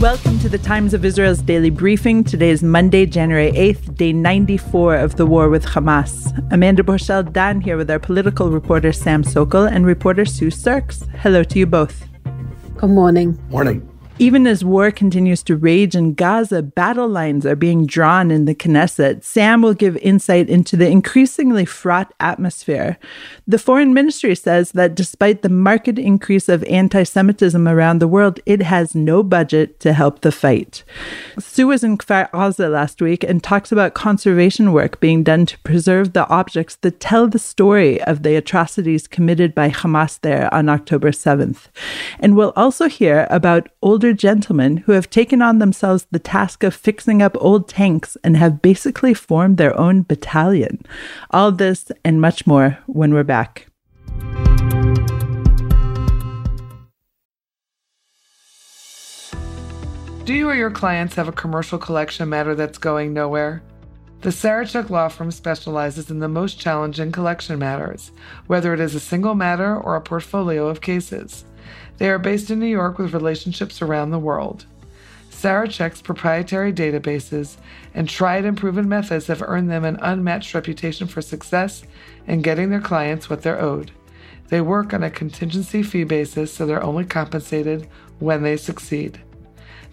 Welcome to the Times of Israel's daily briefing. Today is Monday, January 8th, day 94 of the war with Hamas. Amanda Borschel Dan here with our political reporter Sam Sokol and reporter Sue Surkes. Hello to you both. Good morning. Morning. Even as war continues to rage in Gaza, battle lines are being drawn in the Knesset. Sam will give insight into the increasingly fraught atmosphere. The foreign ministry says that despite the marked increase of anti Semitism around the world, it has no budget to help the fight. Sue was in Kfar Aza last week and talks about conservation work being done to preserve the objects that tell the story of the atrocities committed by Hamas there on October 7th. And we'll also hear about older older gentlemen who have taken on themselves the task of fixing up old tanks and have basically formed their own battalion. All this and much more when we're back. Do you or your clients have a commercial collection matter that's going nowhere? The Sarachek Law Firm specializes in the most challenging collection matters, whether it is a single matter or a portfolio of cases. They are based in New York with relationships around the world. Sarachek's proprietary databases and tried and proven methods have earned them an unmatched reputation for success in getting their clients what they're owed. They work on a contingency fee basis, so they're only compensated when they succeed.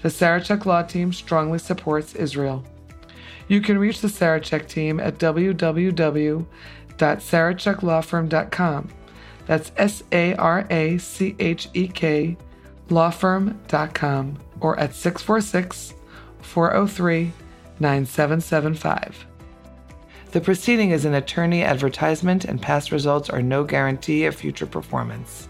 The Sarachek Law Team strongly supports Israel. You can reach the Sarachek team at www.saracheklawfirm.com. That's S A R A C H E K lawfirm.com or at 646 403 9775. The proceeding is an attorney advertisement, and past results are no guarantee of future performance.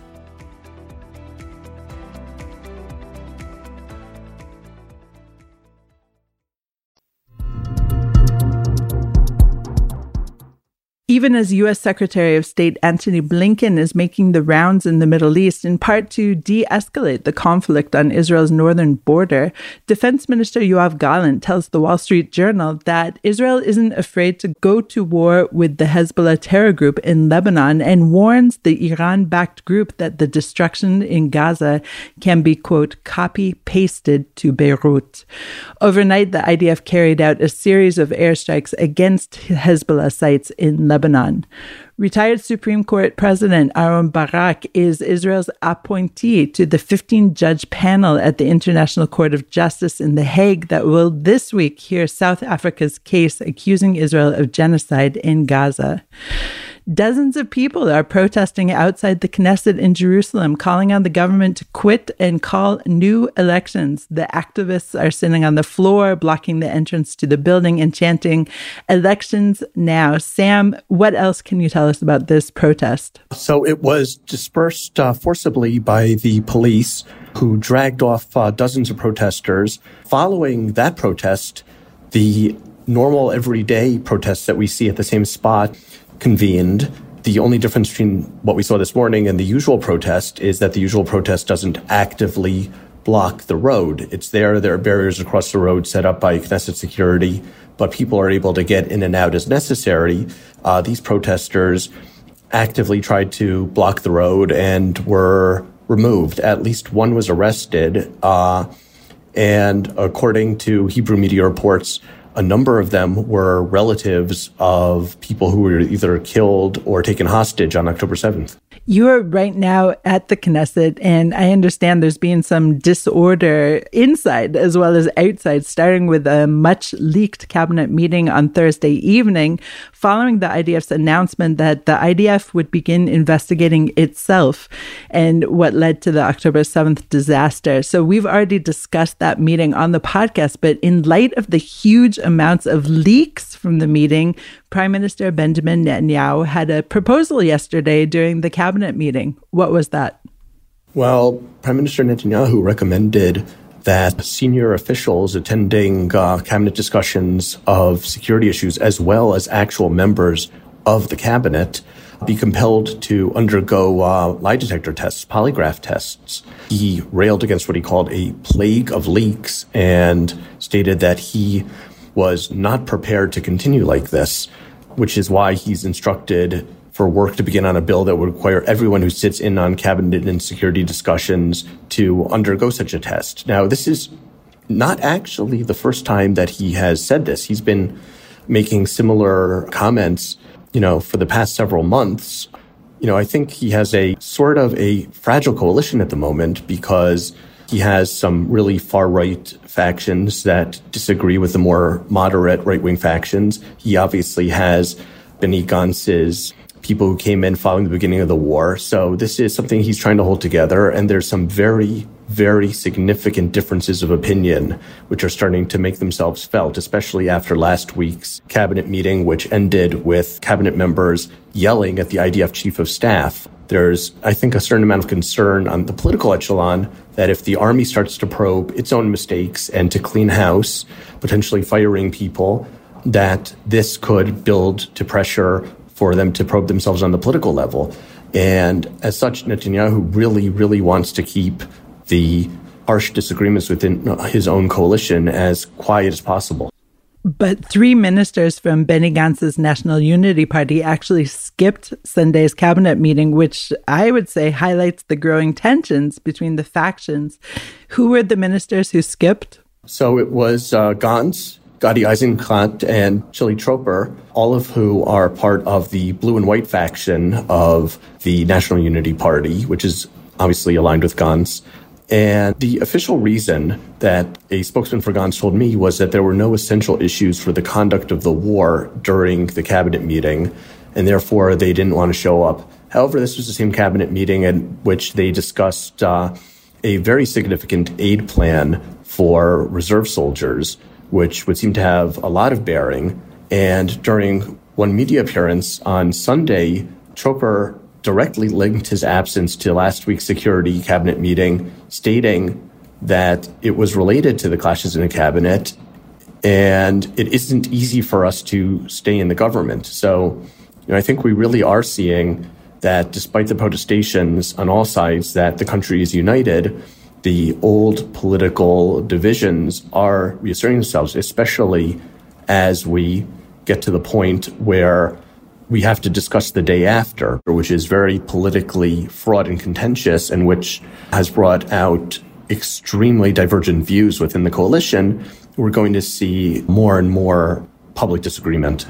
Even as U.S. Secretary of State Antony Blinken is making the rounds in the Middle East, in part to de escalate the conflict on Israel's northern border, Defense Minister Yoav Gallant tells the Wall Street Journal that Israel isn't afraid to go to war with the Hezbollah terror group in Lebanon and warns the Iran backed group that the destruction in Gaza can be, quote, copy pasted to Beirut. Overnight, the IDF carried out a series of airstrikes against Hezbollah sites in Lebanon. Lebanon. Retired Supreme Court President Aharon Barak is Israel's appointee to the 15 judge panel at the International Court of Justice in The Hague that will this week hear South Africa's case accusing Israel of genocide in Gaza. Dozens of people are protesting outside the Knesset in Jerusalem, calling on the government to quit and call new elections. The activists are sitting on the floor, blocking the entrance to the building and chanting, Elections now. Sam, what else can you tell us about this protest? So it was dispersed uh, forcibly by the police who dragged off uh, dozens of protesters. Following that protest, the normal everyday protests that we see at the same spot convened. The only difference between what we saw this morning and the usual protest is that the usual protest doesn't actively block the road. It's there. There are barriers across the road set up by Knesset security, but people are able to get in and out as necessary. Uh, these protesters actively tried to block the road and were removed. At least one was arrested. Uh, and according to Hebrew media reports, a number of them were relatives of people who were either killed or taken hostage on October 7th. You are right now at the Knesset, and I understand there's been some disorder inside as well as outside, starting with a much leaked cabinet meeting on Thursday evening, following the IDF's announcement that the IDF would begin investigating itself and what led to the October 7th disaster. So we've already discussed that meeting on the podcast, but in light of the huge amounts of leaks from the meeting, Prime Minister Benjamin Netanyahu had a proposal yesterday during the cabinet meeting. What was that? Well, Prime Minister Netanyahu recommended that senior officials attending uh, cabinet discussions of security issues, as well as actual members of the cabinet, be compelled to undergo uh, lie detector tests, polygraph tests. He railed against what he called a plague of leaks and stated that he was not prepared to continue like this, which is why he's instructed for work to begin on a bill that would require everyone who sits in on cabinet and security discussions to undergo such a test. Now, this is not actually the first time that he has said this. He's been making similar comments, you know, for the past several months. You know, I think he has a sort of a fragile coalition at the moment because he has some really far right factions that disagree with the more moderate right wing factions. He obviously has Benny Gantz's people who came in following the beginning of the war. So this is something he's trying to hold together. And there's some very, very significant differences of opinion, which are starting to make themselves felt, especially after last week's cabinet meeting, which ended with cabinet members yelling at the IDF chief of staff. There's, I think, a certain amount of concern on the political echelon that if the army starts to probe its own mistakes and to clean house, potentially firing people, that this could build to pressure for them to probe themselves on the political level. And as such, Netanyahu really, really wants to keep the harsh disagreements within his own coalition as quiet as possible. But three ministers from Benny Gantz's National Unity Party actually skipped Sunday's cabinet meeting, which I would say highlights the growing tensions between the factions. Who were the ministers who skipped? So it was uh, Gantz, Gadi Eisenkot and Hili Tropper, all of who are part of the blue and white faction of the National Unity Party, which is obviously aligned with Gantz. And the official reason that a spokesman for Gantz told me was that there were no essential issues for the conduct of the war during the cabinet meeting, and therefore they didn't want to show up. However, this was the same cabinet meeting in which they discussed uh, a very significant aid plan for reserve soldiers which would seem to have a lot of bearing. And during one media appearance on Sunday, Tropper directly linked his absence to last week's security cabinet meeting, stating that it was related to the clashes in the cabinet and it isn't easy for us to stay in the government. So, you know, I think we really are seeing that despite the protestations on all sides that the country is united, the old political divisions are reasserting themselves, especially as we get to the point where we have to discuss the day after, which is very politically fraught and contentious, and which has brought out extremely divergent views within the coalition. We're going to see more and more public disagreement.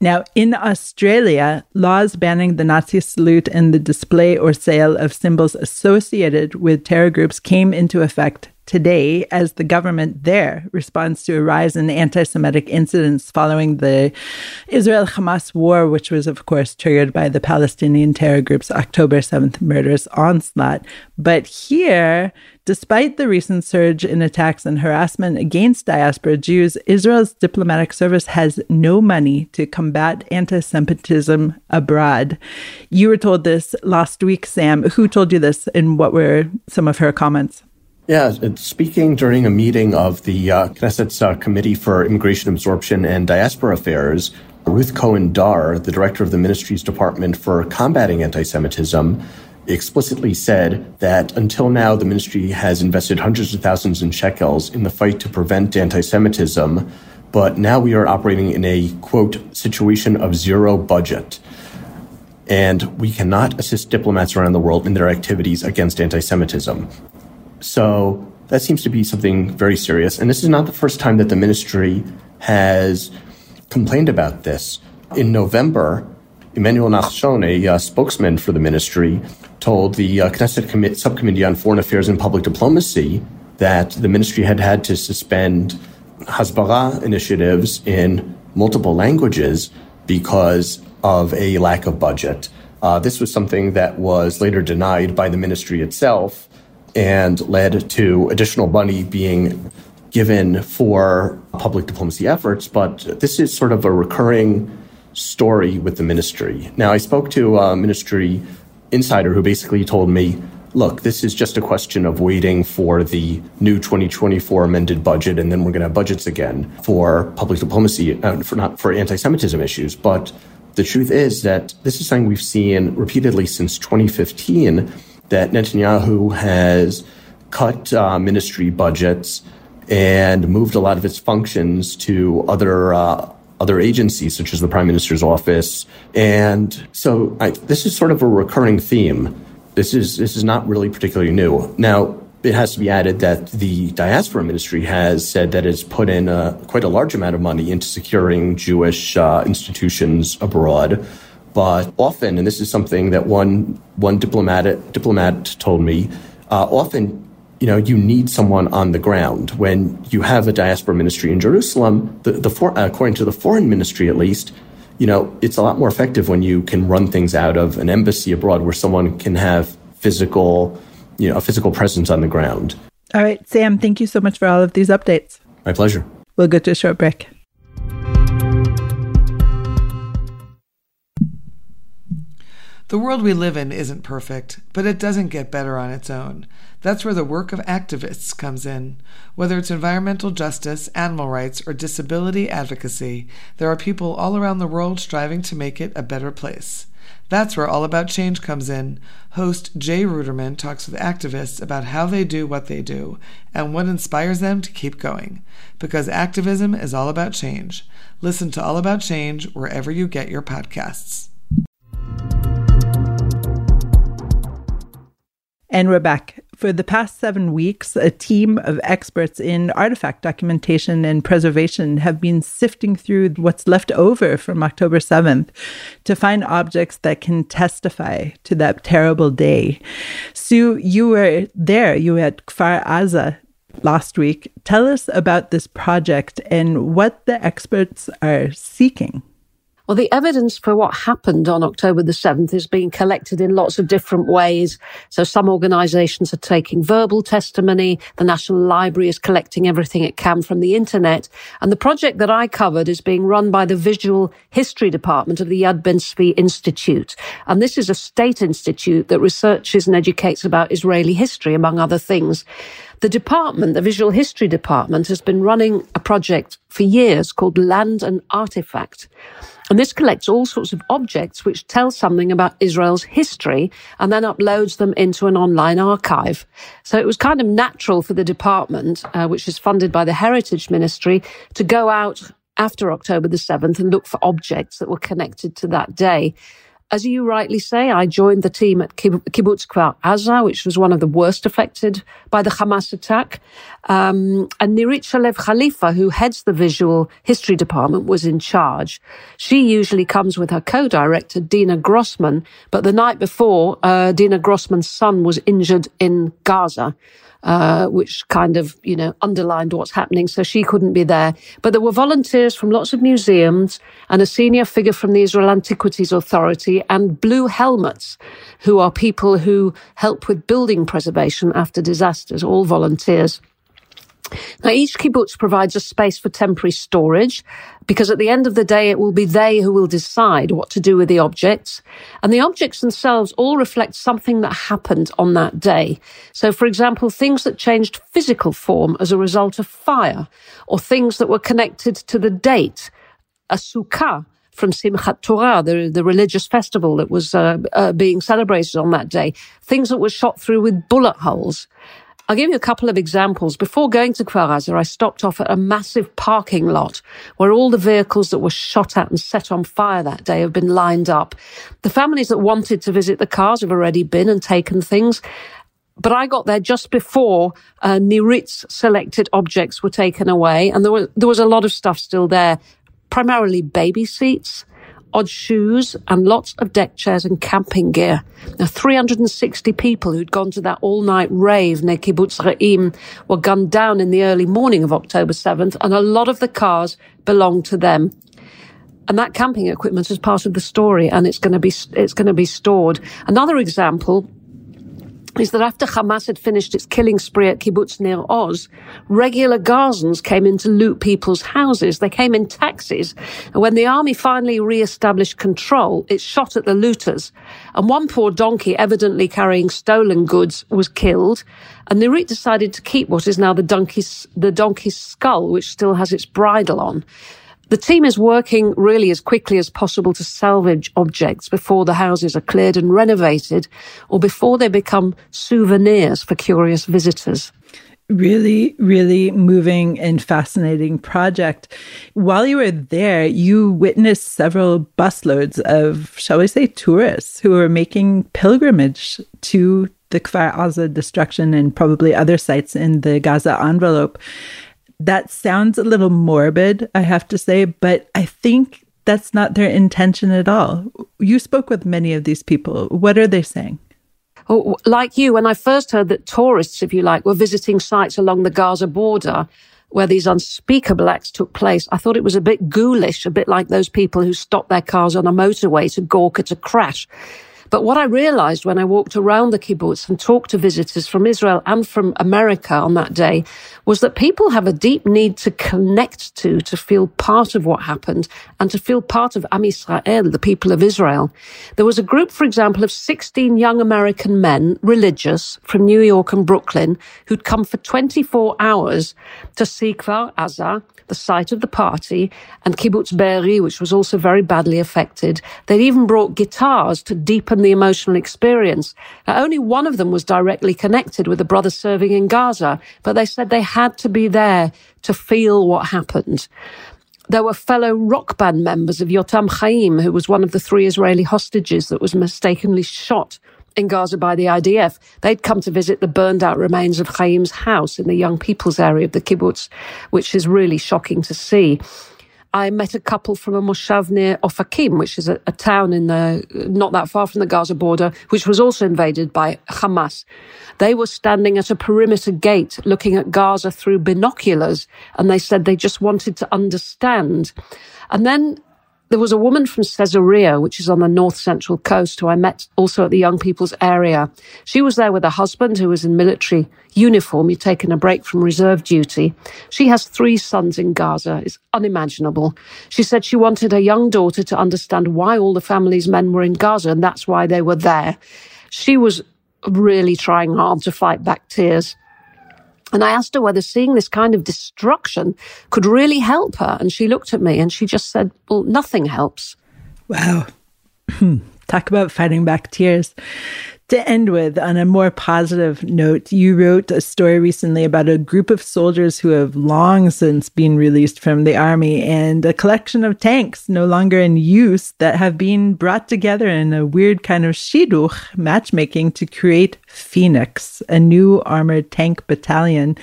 Now, in Australia, laws banning the Nazi salute and the display or sale of symbols associated with terror groups came into effect today as the government there responds to a rise in anti Semitic incidents following the Israel Hamas war, which was, of course, triggered by the Palestinian terror group's October 7th murderous onslaught. But here, despite the recent surge in attacks and harassment against diaspora Jews, Israel's diplomatic service has no money to combat anti Semitism abroad. You were told this last week, Sam. Who told you this, and what were some of her comments? Yeah, speaking during a meeting of the uh, Knesset's uh, Committee for Immigration Absorption and Diaspora Affairs, Ruth Cohen Dar, the director of the ministry's Department for Combating Anti Semitism, explicitly said that until now the ministry has invested hundreds of thousands in shekels in the fight to prevent anti Semitism, but now we are operating in a quote situation of zero budget. And we cannot assist diplomats around the world in their activities against anti Semitism. So that seems to be something very serious. And this is not the first time that the ministry has complained about this. In November, Emmanuel Nachshon, a uh, spokesman for the ministry, told the uh, Knesset Com- Subcommittee on Foreign Affairs and Public Diplomacy that the ministry had had to suspend Hasbara initiatives in multiple languages because of a lack of budget. Uh, this was something that was later denied by the ministry itself and led to additional money being given for public diplomacy efforts. But this is sort of a recurring story with the ministry. Now, I spoke to a ministry insider who basically told me, look, this is just a question of waiting for the new 2024 amended budget, and then we're going to have budgets again for public diplomacy, uh, for not for anti-Semitism issues. But the truth is that this is something we've seen repeatedly since 2015 that Netanyahu has cut uh, ministry budgets and moved a lot of its functions to other uh, other agencies, such as the Prime Minister's office. And so I, this is sort of a recurring theme. This is this is not really particularly new. Now, it has to be added that the diaspora ministry has said that it's put in a, quite a large amount of money into securing Jewish uh, institutions abroad. But often, and this is something that one one diplomat diplomat told me, uh, often you know, you need someone on the ground. When you have a diaspora ministry in Jerusalem, the, the for, according to the foreign ministry at least, you know, it's a lot more effective when you can run things out of an embassy abroad where someone can have physical, you know, a physical presence on the ground. All right, Sam, thank you so much for all of these updates. My pleasure. We'll go to a short break. The world we live in isn't perfect, but it doesn't get better on its own. That's where the work of activists comes in. Whether it's environmental justice, animal rights, or disability advocacy, there are people all around the world striving to make it a better place. That's where All About Change comes in. Host Jay Ruderman talks with activists about how they do what they do and what inspires them to keep going. Because activism is all about change. Listen to All About Change wherever you get your podcasts. And back. For the past seven weeks, a team of experts in artifact documentation and preservation have been sifting through what's left over from October 7th to find objects that can testify to that terrible day. Sue, you were there. You were at Kfar Aza last week. Tell us about this project and what the experts are seeking. Well, the evidence for what happened on October the 7th is being collected in lots of different ways. So some organizations are taking verbal testimony. The National Library is collecting everything it can from the internet. And the project that I covered is being run by the Visual History Department of the Yad Zvi Institute. And this is a state institute that researches and educates about Israeli history, among other things. The department, the Visual History Department, has been running a project for years called Land and Artifact. And this collects all sorts of objects which tell something about Israel's history and then uploads them into an online archive. So it was kind of natural for the department, uh, which is funded by the Heritage Ministry, to go out after October the 7th and look for objects that were connected to that day. As you rightly say, I joined the team at Kibbutz Kfar Aza, which was one of the worst affected by the Hamas attack. Um, and Nirit Shalev Khalifa, who heads the visual history department, was in charge. She usually comes with her co-director, Dina Grossman. But the night before, uh, Dina Grossman's son was injured in Gaza uh, which kind of, you know, underlined what's happening. So she couldn't be there. But there were volunteers from lots of museums and a senior figure from the Israel Antiquities Authority and Blue Helmets, who are people who help with building preservation after disasters, all volunteers. Now, each kibbutz provides a space for temporary storage because at the end of the day, it will be they who will decide what to do with the objects. And the objects themselves all reflect something that happened on that day. So, for example, things that changed physical form as a result of fire or things that were connected to the date, a sukkah from Simchat Torah, the, the religious festival that was uh, uh, being celebrated on that day, things that were shot through with bullet holes. I'll give you a couple of examples. Before going to Kfar I stopped off at a massive parking lot where all the vehicles that were shot at and set on fire that day have been lined up. The families that wanted to visit the cars have already been and taken things. But I got there just before uh, Nirit's selected objects were taken away, and there was there was a lot of stuff still there, primarily baby seats, odd shoes and lots of deck chairs and camping gear. Now, 360 people who'd gone to that all-night rave near Kibbutz Re'im were gunned down in the early morning of October 7th, and a lot of the cars belonged to them. And that camping equipment is part of the story, and it's going to be it's going to be stored. Another example is that after Hamas had finished its killing spree at Kibbutz Nir Oz, regular Gazans came in to loot people's houses. They came in taxis. And when the army finally re-established control, it shot at the looters. And one poor donkey, evidently carrying stolen goods, was killed. And Nirit decided to keep what is now the donkey's, the donkey's skull, which still has its bridle on. The team is working really as quickly as possible to salvage objects before the houses are cleared and renovated or before they become souvenirs for curious visitors. Really, really moving and fascinating project. While you were there, you witnessed several busloads of, shall we say, tourists who were making pilgrimage to the Kfar Aza destruction and probably other sites in the Gaza envelope. That sounds a little morbid, I have to say, but I think that's not their intention at all. You spoke with many of these people. What are they saying? Like you, when I first heard that tourists, if you like, were visiting sites along the Gaza border where these unspeakable acts took place, I thought it was a bit ghoulish, a bit like those people who stop their cars on a motorway to gawk at a crash. But what I realized when I walked around the kibbutz and talked to visitors from Israel and from America on that day was that people have a deep need to connect to, to feel part of what happened and to feel part of Am Israel, the people of Israel. There was a group, for example, of 16 young American men, religious, from New York and Brooklyn, who'd come for 24 hours to see Kfar Aza, the site of the party, and Kibbutz Be'eri, which was also very badly affected. They'd even brought guitars to deepen the emotional experience. Now, only one of them was directly connected with the brother serving in Gaza, but they said they had to be there to feel what happened. There were fellow rock band members of Yotam Chaim, who was one of the three Israeli hostages that was mistakenly shot in Gaza by the IDF. They'd come to visit the burned out remains of Chaim's house in the young people's area of the kibbutz, which is really shocking to see. I met a couple from a moshav near Ofakim, which is a, a, town in the not that far from the Gaza border, which was also invaded by Hamas. They were standing at a perimeter gate looking at Gaza through binoculars, and they said they just wanted to understand. And then there was a woman from Caesarea, which is on the north central coast, who I met also at the young people's area. She was there with her husband who was in military uniform. He'd taken a break from reserve duty. She has three sons in Gaza. It's unimaginable. She said she wanted her young daughter to understand why all the family's men were in Gaza, and that's why they were there. She was really trying hard to fight back tears. And I asked her whether seeing this kind of destruction could really help her. And she looked at me and she just said, Well, nothing helps. Wow. Hmm. Talk about fighting back tears. To end with, on a more positive note, you wrote a story recently about a group of soldiers who have long since been released from the army and a collection of tanks no longer in use that have been brought together in a weird kind of shidduch matchmaking to create Phoenix, a new armored tank battalion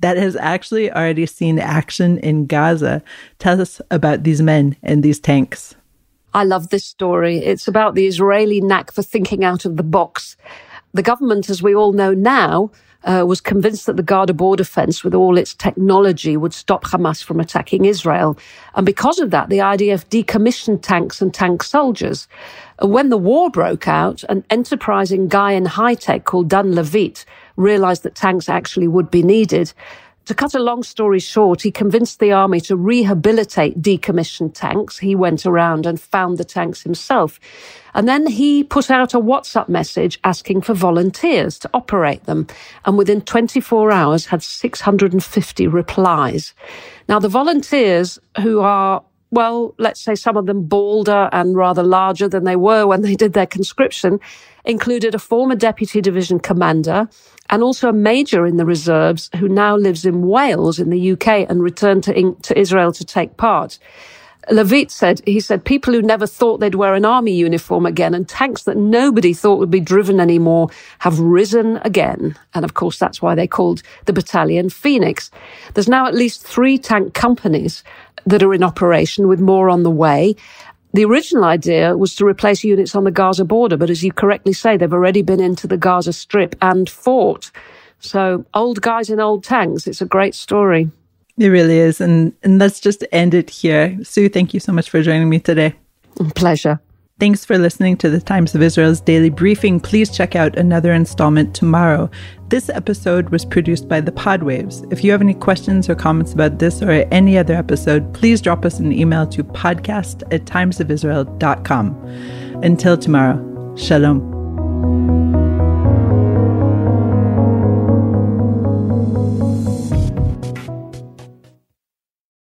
that has actually already seen action in Gaza. Tell us about these men and these tanks. I love this story. It's about the Israeli knack for thinking out of the box. The government, as we all know now, uh, was convinced that the Gaza border fence, with all its technology, would stop Hamas from attacking Israel. And because of that, the IDF decommissioned tanks and tank soldiers. And when the war broke out, an enterprising guy in high tech called Dan Levit realized that tanks actually would be needed. To cut a long story short, he convinced the army to rehabilitate decommissioned tanks. He went around and found the tanks himself. And then he put out a WhatsApp message asking for volunteers to operate them. And within 24 hours had 650 replies. Now, the volunteers who are well, let's say some of them balder and rather larger than they were when they did their conscription, included a former deputy division commander and also a major in the reserves who now lives in Wales in the UK and returned to, to Israel to take part. Levit said, he said, people who never thought they'd wear an army uniform again and tanks that nobody thought would be driven anymore have risen again. And of course, that's why they called the battalion Phoenix. There's now at least three tank companies that are in operation with more on the way. The original idea was to replace units on the Gaza border, but as you correctly say, they've already been into the Gaza Strip and fought. So, old guys in old tanks, it's a great story. It really is. And, and let's just end it here. Sue, thank you so much for joining me today. Pleasure. Thanks for listening to the Times of Israel's daily briefing. Please check out another installment tomorrow. This episode was produced by the Podwaves. If you have any questions or comments about this or any other episode, please drop us an email to podcast at timesofisrael.com. Until tomorrow, shalom.